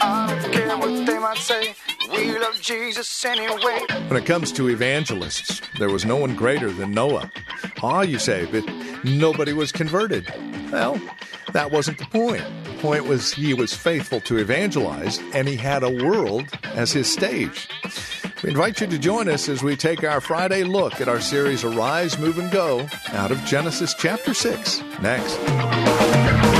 I care what they might say. We love Jesus anyway. When it comes to evangelists, there was no one greater than Noah. Ah, you say, but nobody was converted. Well, that wasn't the point. The point was he was faithful to evangelize, and he had a world as his stage. We invite you to join us as we take our Friday look at our series Arise, Move, and Go out of Genesis chapter 6. Next.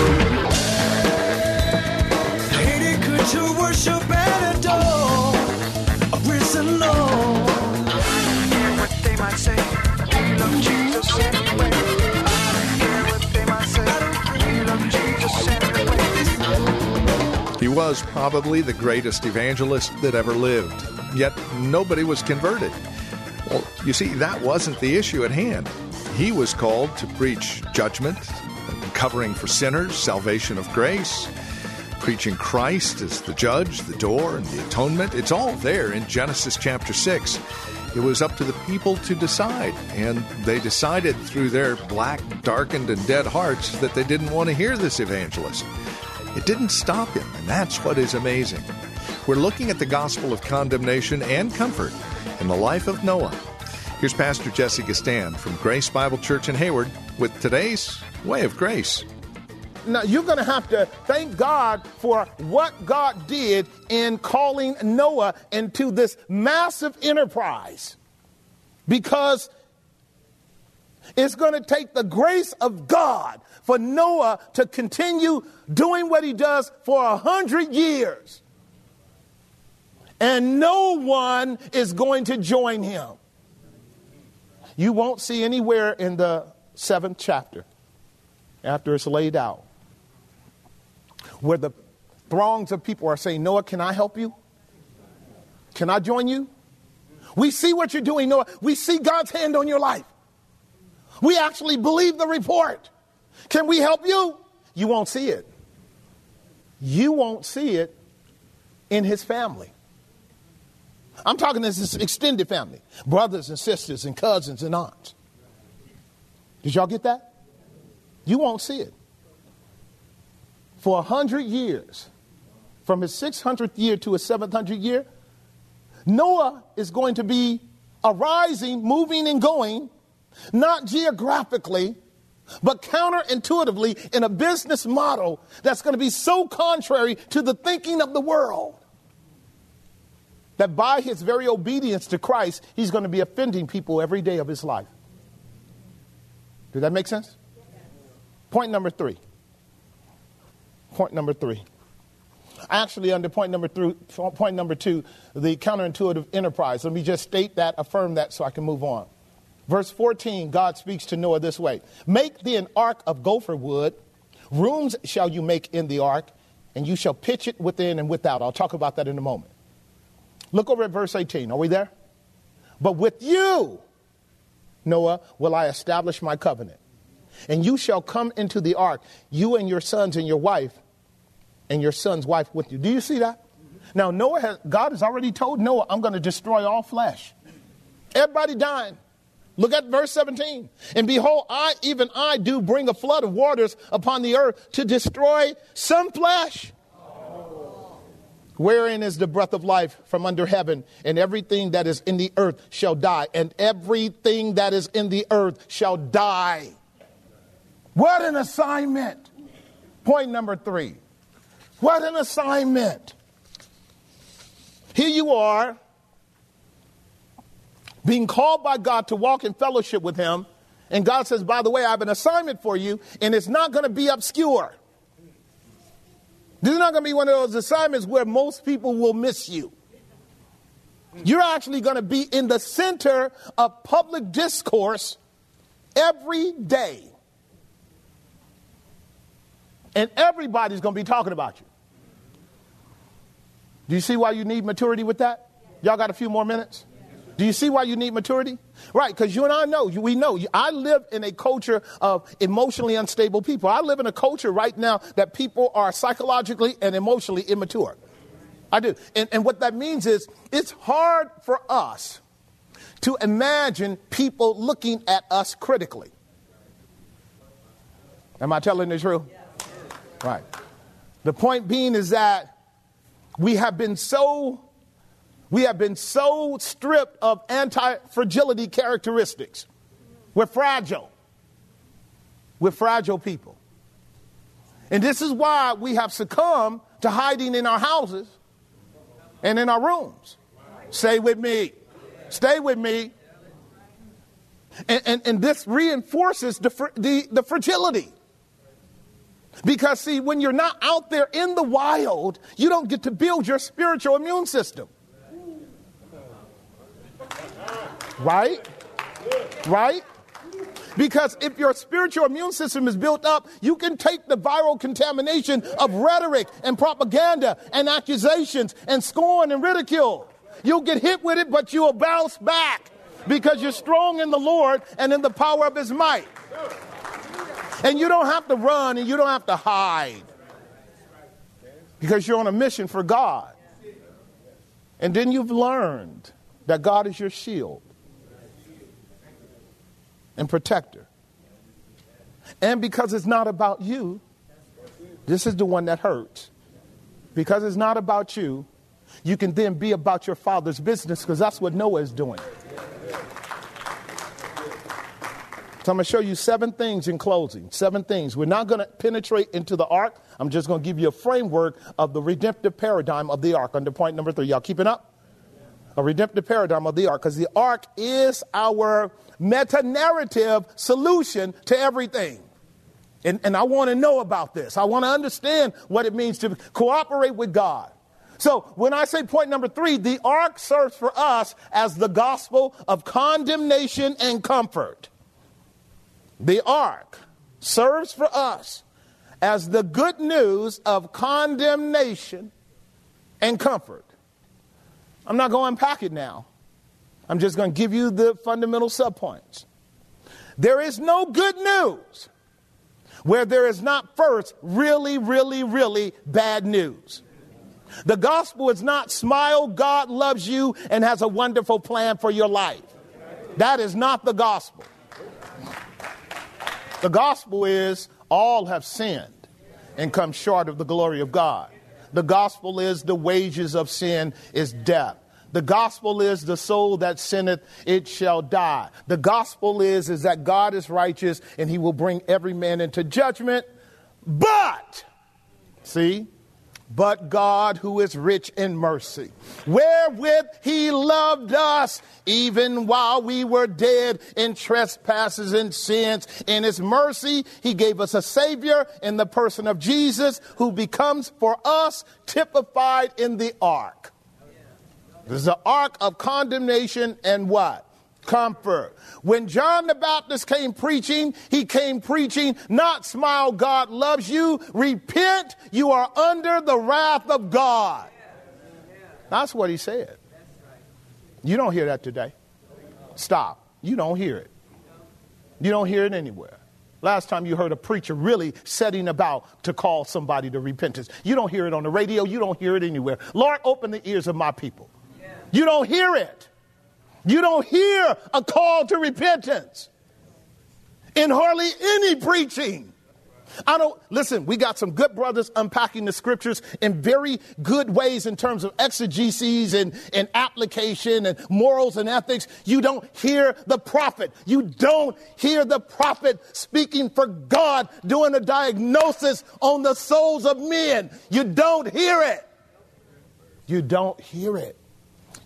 Was probably the greatest evangelist that ever lived, yet nobody was converted. Well, you see, that wasn't the issue at hand. He was called to preach judgment, covering for sinners, salvation of grace, preaching Christ as the judge, the door, and the atonement. It's all there in Genesis chapter 6. It was up to the people to decide, and they decided through their black, darkened, and dead hearts that they didn't want to hear this evangelist. It didn't stop him, and that's what is amazing. We're looking at the gospel of condemnation and comfort in the life of Noah. Here's Pastor Jesse Gistand from Grace Bible Church in Hayward with today's Way of Grace. Now, you're going to have to thank God for what God did in calling Noah into this massive enterprise because it's going to take the grace of God for Noah to continue doing what he does for a hundred years. And no one is going to join him. You won't see anywhere in the seventh chapter, after it's laid out, where the throngs of people are saying, Noah, can I help you? Can I join you? We see what you're doing, Noah. We see God's hand on your life. We actually believe the report. Can we help you? You won't see it. You won't see it in his family. I'm talking this is extended family brothers and sisters and cousins and aunts. Did y'all get that? You won't see it. For a hundred years, from his 600th year to his 700th year, Noah is going to be arising, moving, and going, not geographically, but counterintuitively in a business model that's going to be so contrary to the thinking of the world that by his very obedience to Christ, he's going to be offending people every day of his life. Did that make sense? Point number three. Point number three. Actually, under point number three, point number two, the counterintuitive enterprise. Let me just state that, affirm that, so I can move on. Verse 14, God speaks to Noah this way Make thee an ark of gopher wood, rooms shall you make in the ark, and you shall pitch it within and without. I'll talk about that in a moment. Look over at verse 18. Are we there? But with you, Noah, will I establish my covenant. And you shall come into the ark, you and your sons and your wife, and your son's wife with you. Do you see that? Now, Noah has, God has already told Noah, I'm going to destroy all flesh. Everybody dying. Look at verse 17. And behold, I, even I, do bring a flood of waters upon the earth to destroy some flesh. Wherein is the breath of life from under heaven, and everything that is in the earth shall die, and everything that is in the earth shall die. What an assignment! Point number three. What an assignment! Here you are, being called by God to walk in fellowship with Him, and God says, By the way, I have an assignment for you, and it's not going to be obscure. This is not going to be one of those assignments where most people will miss you. You're actually going to be in the center of public discourse every day. And everybody's going to be talking about you. Do you see why you need maturity with that? Y'all got a few more minutes? Do you see why you need maturity? Right, because you and I know, we know. I live in a culture of emotionally unstable people. I live in a culture right now that people are psychologically and emotionally immature. I do. And, and what that means is it's hard for us to imagine people looking at us critically. Am I telling the truth? Right. The point being is that we have been so we have been so stripped of anti-fragility characteristics. We're fragile. We're fragile people. And this is why we have succumbed to hiding in our houses and in our rooms. Stay with me. Stay with me. And, and, and this reinforces the, the, the fragility. Because, see, when you're not out there in the wild, you don't get to build your spiritual immune system. Right? Right? Because if your spiritual immune system is built up, you can take the viral contamination of rhetoric and propaganda and accusations and scorn and ridicule. You'll get hit with it, but you'll bounce back because you're strong in the Lord and in the power of His might. And you don't have to run and you don't have to hide because you're on a mission for God. And then you've learned that God is your shield and protector. And because it's not about you, this is the one that hurts. Because it's not about you, you can then be about your father's business because that's what Noah is doing. So I'm going to show you seven things in closing. Seven things. We're not going to penetrate into the ark. I'm just going to give you a framework of the redemptive paradigm of the ark under point number three. Y'all keeping up? A redemptive paradigm of the ark because the ark is our meta narrative solution to everything. And, and I want to know about this. I want to understand what it means to cooperate with God. So when I say point number three, the ark serves for us as the gospel of condemnation and comfort. The ark serves for us as the good news of condemnation and comfort. I'm not going to unpack it now. I'm just going to give you the fundamental subpoints. There is no good news where there is not first really, really, really bad news. The gospel is not smile, God loves you and has a wonderful plan for your life. That is not the gospel. The gospel is all have sinned and come short of the glory of God. The gospel is the wages of sin is death. The gospel is the soul that sinneth, it shall die. The gospel is, is that God is righteous and he will bring every man into judgment. But, see, but God who is rich in mercy, wherewith he loved us even while we were dead in trespasses and sins. In his mercy, he gave us a savior in the person of Jesus who becomes for us typified in the ark. This is the ark of condemnation and what? Comfort. When John the Baptist came preaching, he came preaching, not smile, God loves you. Repent, you are under the wrath of God. That's what he said. You don't hear that today. Stop. You don't hear it. You don't hear it anywhere. Last time you heard a preacher really setting about to call somebody to repentance. You don't hear it on the radio. You don't hear it anywhere. Lord, open the ears of my people. You don't hear it. You don't hear a call to repentance in hardly any preaching. I don't listen. We got some good brothers unpacking the scriptures in very good ways in terms of exegeses and, and application and morals and ethics. You don't hear the prophet. You don't hear the prophet speaking for God, doing a diagnosis on the souls of men. You don't hear it. You don't hear it.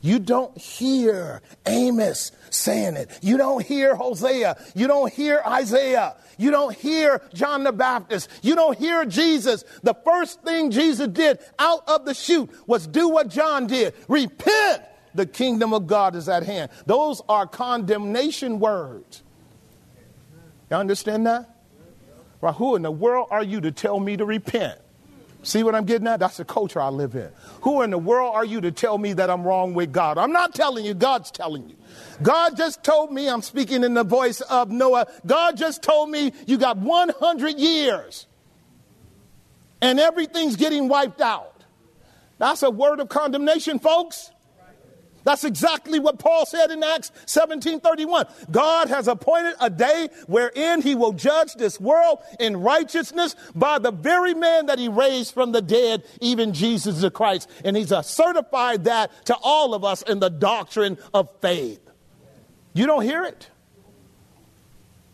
You don't hear Amos saying it. You don't hear Hosea. You don't hear Isaiah. You don't hear John the Baptist. You don't hear Jesus. The first thing Jesus did out of the chute was do what John did repent. The kingdom of God is at hand. Those are condemnation words. You understand that? Right, who in the world are you to tell me to repent? See what I'm getting at? That's the culture I live in. Who in the world are you to tell me that I'm wrong with God? I'm not telling you, God's telling you. God just told me, I'm speaking in the voice of Noah, God just told me you got 100 years and everything's getting wiped out. That's a word of condemnation, folks. That's exactly what Paul said in Acts 17:31. God has appointed a day wherein he will judge this world in righteousness by the very man that he raised from the dead, even Jesus the Christ. And he's certified that to all of us in the doctrine of faith. You don't hear it?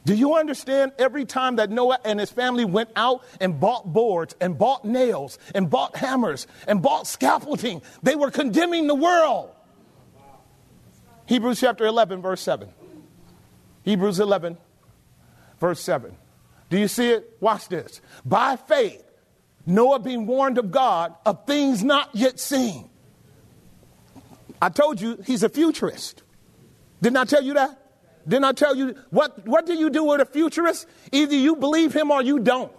Do you understand every time that Noah and his family went out and bought boards and bought nails and bought hammers and bought scaffolding, they were condemning the world. Hebrews chapter 11, verse 7. Hebrews 11, verse 7. Do you see it? Watch this. By faith, Noah being warned of God of things not yet seen. I told you he's a futurist. Didn't I tell you that? Didn't I tell you what, what do you do with a futurist? Either you believe him or you don't.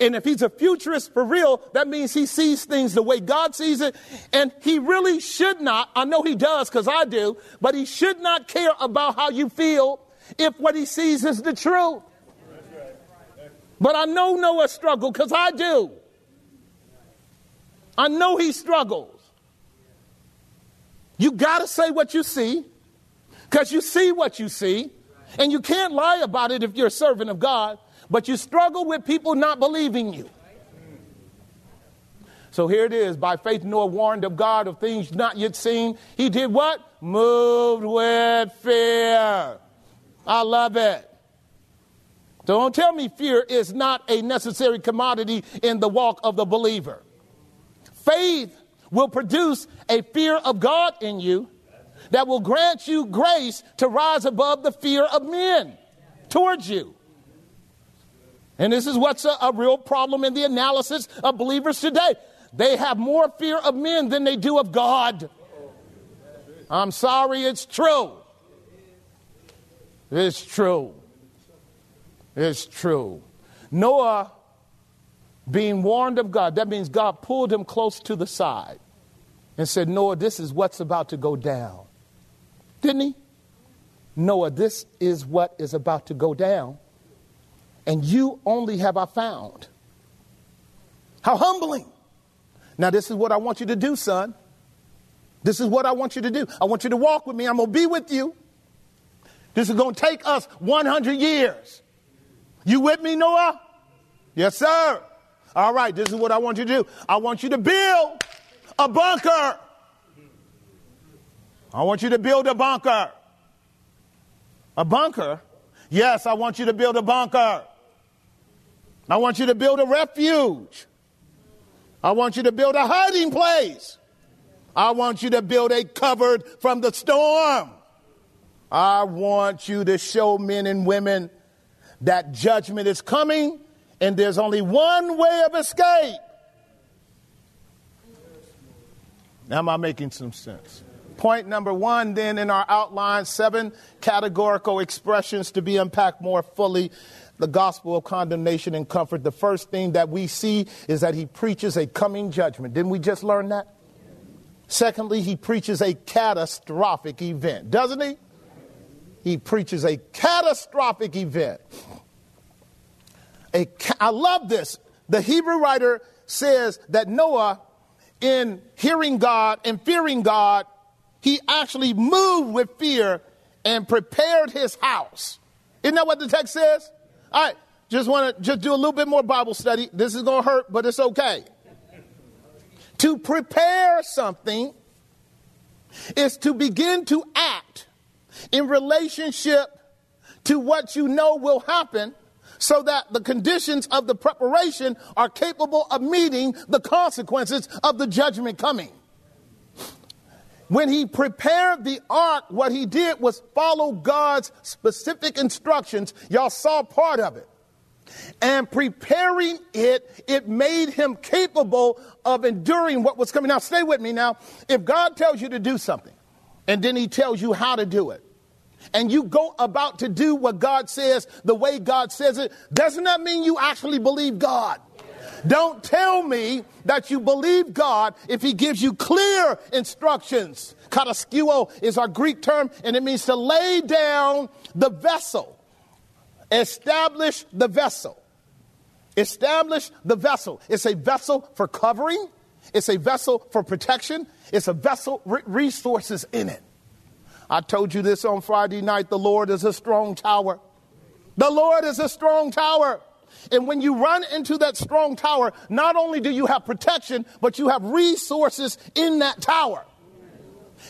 And if he's a futurist for real, that means he sees things the way God sees it. And he really should not, I know he does because I do, but he should not care about how you feel if what he sees is the truth. But I know Noah struggled because I do. I know he struggles. You got to say what you see because you see what you see, and you can't lie about it if you're a servant of God, but you struggle with people not believing you. So here it is. By faith, Noah warned of God of things not yet seen. He did what? Moved with fear. I love it. Don't tell me fear is not a necessary commodity in the walk of the believer. Faith will produce a fear of God in you that will grant you grace to rise above the fear of men towards you. And this is what's a, a, real problem in the analysis of believers today. They have more fear of men than they do of God. I'm sorry, it's true. It's true. It's true. Noah being warned of God, that means God pulled him close to the side and said, Noah, this is what's about to go down. Didn't he? Noah, this is what is about to go down. And you only have I found. How humbling. Now, this is what I want you to do, son. This is what I want you to do. I want you to walk with me. I'm going to be with you. This is going to take us 100 years. You with me, Noah? Yes, sir. All right, this is what I want you to do. I want you to build a bunker. I want you to build a bunker. A bunker? Yes, I want you to build a bunker. I want you to build a refuge. I want you to build a hiding place. I want you to build a covered from the storm. I want you to show men and women that judgment is coming and there's only one way of escape. Am I making some sense? Point number one, then, in our outline, seven categorical expressions to be unpacked more fully. The gospel of condemnation and comfort. The first thing that we see is that he preaches a coming judgment. Didn't we just learn that? Secondly, he preaches a catastrophic event, doesn't he? He preaches a catastrophic event. A, I love this. The Hebrew writer says that Noah, in hearing God and fearing God, he actually moved with fear and prepared his house. Isn't that what the text says? All right, just want to just do a little bit more Bible study. This is going to hurt, but it's okay. to prepare something is to begin to act in relationship to what you know will happen so that the conditions of the preparation are capable of meeting the consequences of the judgment coming. When he prepared the ark, what he did was follow God's specific instructions. Y'all saw part of it. And preparing it, it made him capable of enduring what was coming. Now, stay with me now. If God tells you to do something, and then he tells you how to do it, and you go about to do what God says the way God says it, doesn't that mean you actually believe God? Don't tell me that you believe God if He gives you clear instructions. Kataskeuo is our Greek term, and it means to lay down the vessel, establish the vessel. Establish the vessel. It's a vessel for covering, it's a vessel for protection, it's a vessel with resources in it. I told you this on Friday night the Lord is a strong tower. The Lord is a strong tower. And when you run into that strong tower, not only do you have protection, but you have resources in that tower.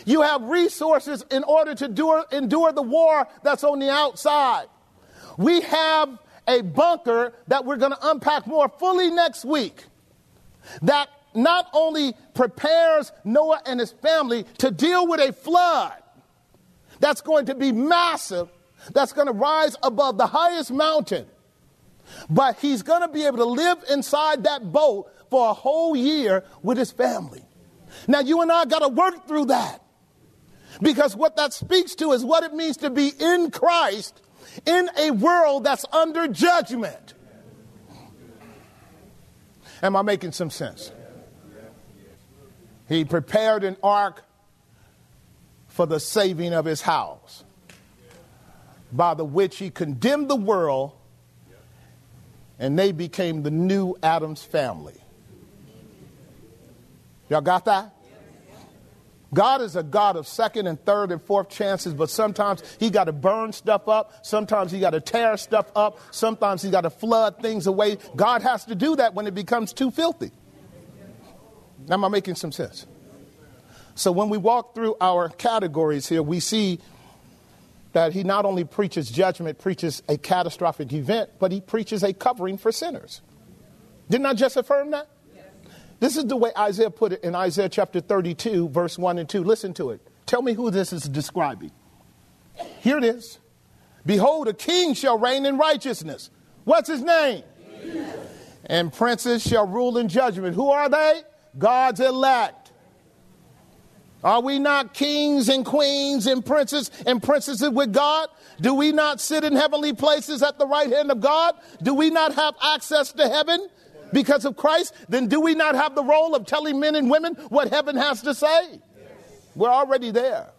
You have resources in order to endure, endure the war that's on the outside. We have a bunker that we're going to unpack more fully next week that not only prepares Noah and his family to deal with a flood that's going to be massive, that's going to rise above the highest mountain but he's going to be able to live inside that boat for a whole year with his family. Now, you and I got to work through that. Because what that speaks to is what it means to be in Christ in a world that's under judgment. Am I making some sense? He prepared an ark for the saving of his house, by the which he condemned the world and they became the new Adams family. Y'all got that? God is a God of second and third and fourth chances, but sometimes He got to burn stuff up. Sometimes He got to tear stuff up. Sometimes He got to flood things away. God has to do that when it becomes too filthy. Am I making some sense? So when we walk through our categories here, we see that he not only preaches judgment, preaches a catastrophic event, but he preaches a covering for sinners. Didn't I just affirm that? Yes. This is the way Isaiah put it in Isaiah chapter 32, verse 1 and 2. Listen to it. Tell me who this is describing. Here it is. Behold, a king shall reign in righteousness. What's his name? Jesus. And princes shall rule in judgment. Who are they? God's elect. Are we not kings and queens and princes and princesses with God? Do we not sit in heavenly places at the right hand of God? Do we not have access to heaven because of Christ? Then do we not have the role of telling men and women what heaven has to say? We're already there.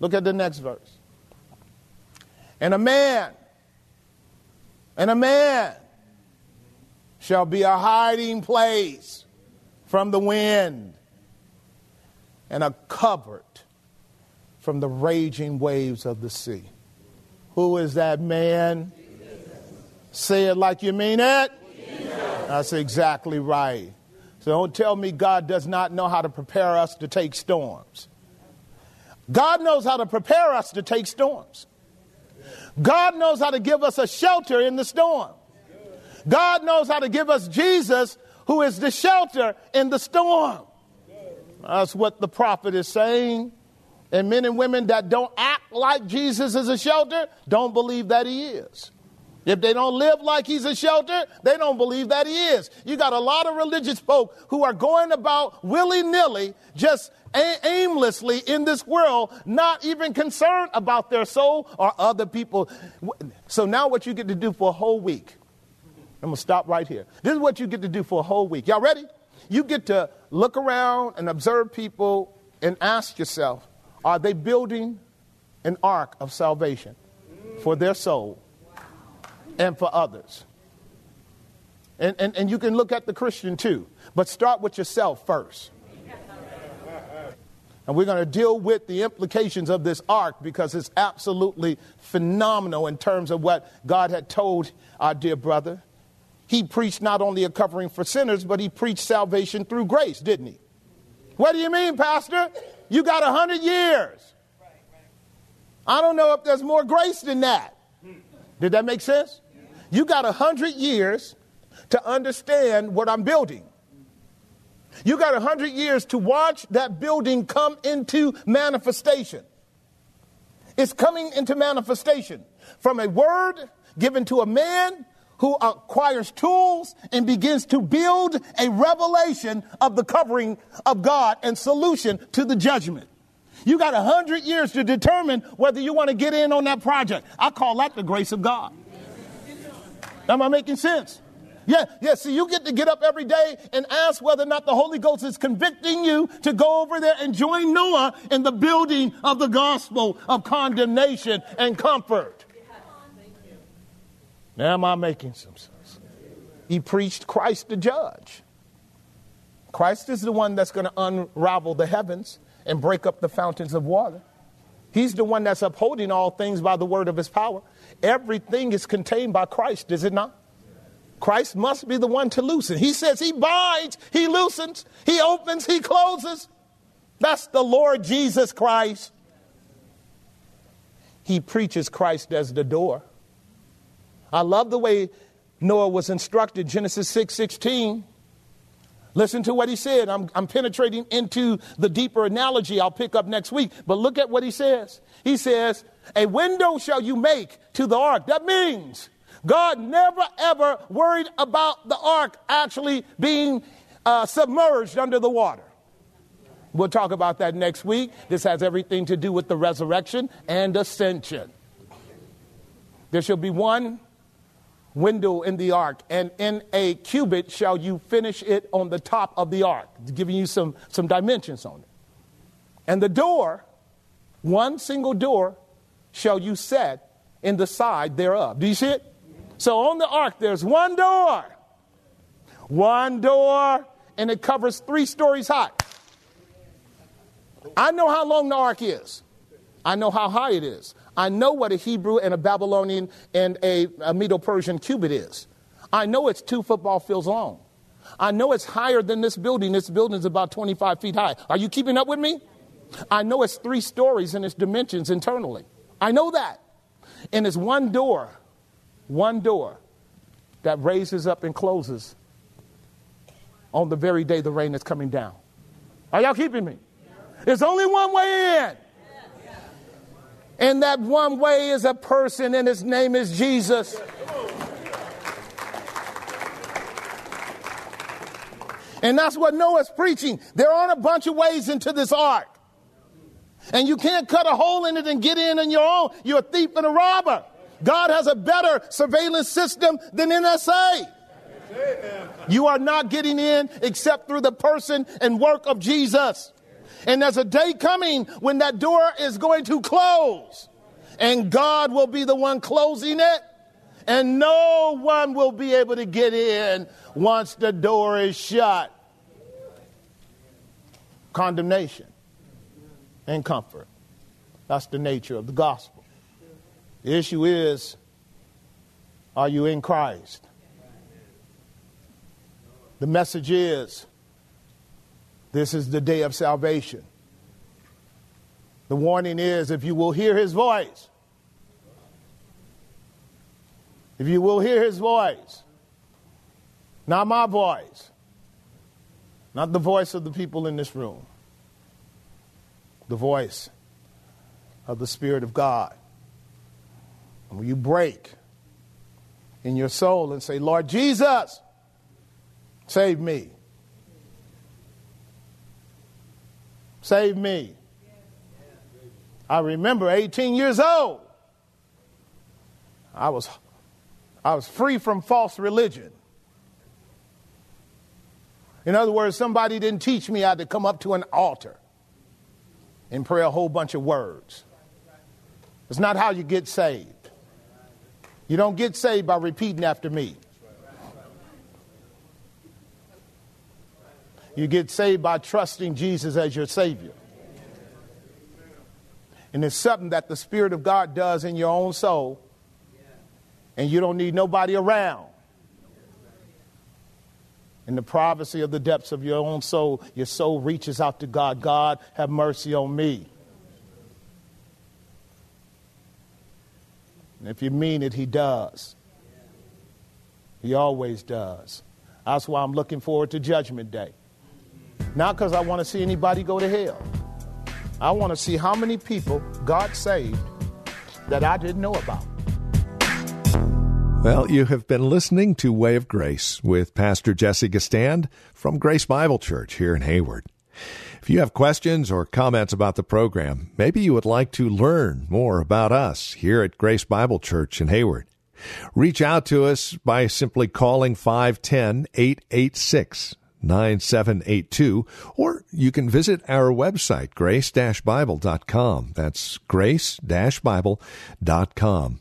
Look at the next verse. And a man, and a man shall be a hiding place from the wind and are covered from the raging waves of the sea. Who is that man? Say it like you mean it. That's exactly right. So don't tell me God does not know how to prepare us to take storms. God knows how to prepare us to take storms. God knows how to give us a shelter in the storm. God knows how to give us Jesus, who is the shelter in the storm. That's what the prophet is saying. And men and women that don't act like Jesus is a shelter don't believe that he is. If they don't live like he's a shelter, they don't believe that he is. You got a lot of religious folk who are going about willy nilly, just aimlessly in this world, not even concerned about their soul or other people. So now, what you get to do for a whole week, I'm going to stop right here. This is what you get to do for a whole week. Y'all ready? You get to look around and observe people and ask yourself are they building an ark of salvation for their soul and for others? And, and, and you can look at the Christian too, but start with yourself first. And we're going to deal with the implications of this ark because it's absolutely phenomenal in terms of what God had told our dear brother he preached not only a covering for sinners, but he preached salvation through grace, didn't he? What do you mean, Pastor? You got a hundred years. I don't know if there's more grace than that. Did that make sense? You got a hundred years to understand what I'm building. You got a hundred years to watch that building come into manifestation. It's coming into manifestation from a word given to a man who acquires tools and begins to build a revelation of the covering of God and solution to the judgment. You got a hundred years to determine whether you want to get in on that project. I call that the grace of God. Am I making sense? Yeah, yeah. See, you get to get up every day and ask whether or not the Holy Ghost is convicting you to go over there and join Noah in the building of the gospel of condemnation and comfort. Now, am I making some sense? He preached Christ the judge. Christ is the one that's going to unravel the heavens and break up the fountains of water. He's the one that's upholding all things by the word of his power. Everything is contained by Christ, is it not? Christ must be the one to loosen. He says he binds, he loosens, he opens, he closes. That's the Lord Jesus Christ. He preaches Christ as the door. I love the way Noah was instructed, Genesis 6 16. Listen to what he said. I'm, I'm, penetrating into the deeper analogy I'll pick up next week. But look at what he says. He says, A window shall you make to the ark. That means God never ever worried about the ark actually being uh, submerged under the water. We'll talk about that next week. This has everything to do with the resurrection and ascension. There shall be one window in the ark, and in a cubit shall you finish it on the top of the ark, giving you some, some dimensions on it. And the door, one single door, shall you set in the side thereof. Do you see it? So on the ark, there's one door, one door, and it covers three stories high. I know how long the ark is. I know how high it is. I know what a Hebrew and a Babylonian and a, a Medo Persian cubit is. I know it's two football fields long. I know it's higher than this building. This building is about 25 feet high. Are you keeping up with me? I know it's three stories in its dimensions internally. I know that. And it's one door, one door that raises up and closes on the very day the rain is coming down. Are y'all keeping me? There's only one way in. And that one way is a person, and his name is Jesus. And that's what Noah's preaching. There aren't a bunch of ways into this ark. And you can't cut a hole in it and get in on your own. You're a thief and a robber. God has a better surveillance system than NSA. You are not getting in except through the person and work of Jesus. And there's a day coming when that door is going to close. And God will be the one closing it. And no one will be able to get in once the door is shut. Condemnation and comfort. That's the nature of the gospel. The issue is are you in Christ? The message is this is the day of salvation. The warning is if you will hear his voice, if you will hear his voice, not my voice, not the voice of the people in this room, the voice of the Spirit of God. And when you break in your soul and say, Lord Jesus, save me. Save me. I remember 18 years old. I was, I was free from false religion. In other words, somebody didn't teach me how to come up to an altar and pray a whole bunch of words. It's not how you get saved. You don't get saved by repeating after me. You get saved by trusting Jesus as your Savior. And it's something that the Spirit of God does in your own soul, and you don't need nobody around. In the privacy of the depths of your own soul, your soul reaches out to God God, have mercy on me. And if you mean it, He does. He always does. That's why I'm looking forward to Judgment Day. Not because I want to see anybody go to hell. I want to see how many people God saved that I didn't know about. Well, you have been listening to Way of Grace with Pastor Jesse Gistand from Grace Bible Church here in Hayward. If you have questions or comments about the program, maybe you would like to learn more about us here at Grace Bible Church in Hayward. Reach out to us by simply calling 510 886 9782, or you can visit our website, grace-bible.com. That's grace-bible.com.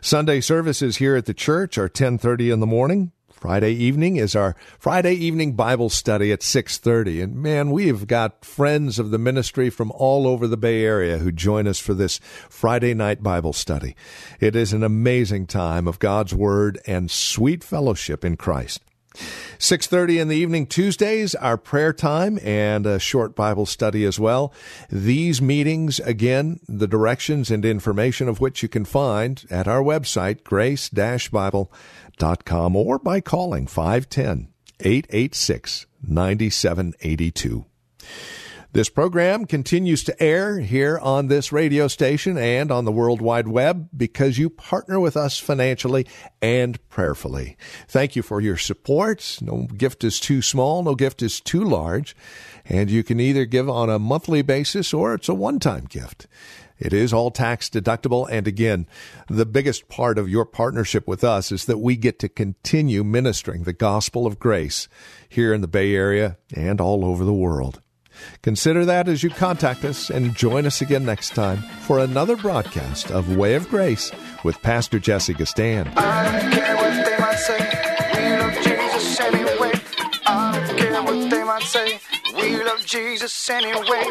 Sunday services here at the church are 10:30 in the morning. Friday evening is our Friday evening Bible study at 6:30 and man we've got friends of the ministry from all over the Bay Area who join us for this Friday night Bible study. It is an amazing time of God's word and sweet fellowship in Christ. 6:30 in the evening Tuesdays our prayer time and a short Bible study as well. These meetings again the directions and information of which you can find at our website grace-bible.com or by calling 510 886 9782. This program continues to air here on this radio station and on the World Wide Web because you partner with us financially and prayerfully. Thank you for your support. No gift is too small, no gift is too large, and you can either give on a monthly basis or it's a one-time gift. It is all tax deductible. And again, the biggest part of your partnership with us is that we get to continue ministering the gospel of grace here in the Bay Area and all over the world. Consider that as you contact us and join us again next time for another broadcast of Way of Grace with Pastor Jesse love Jesus anyway.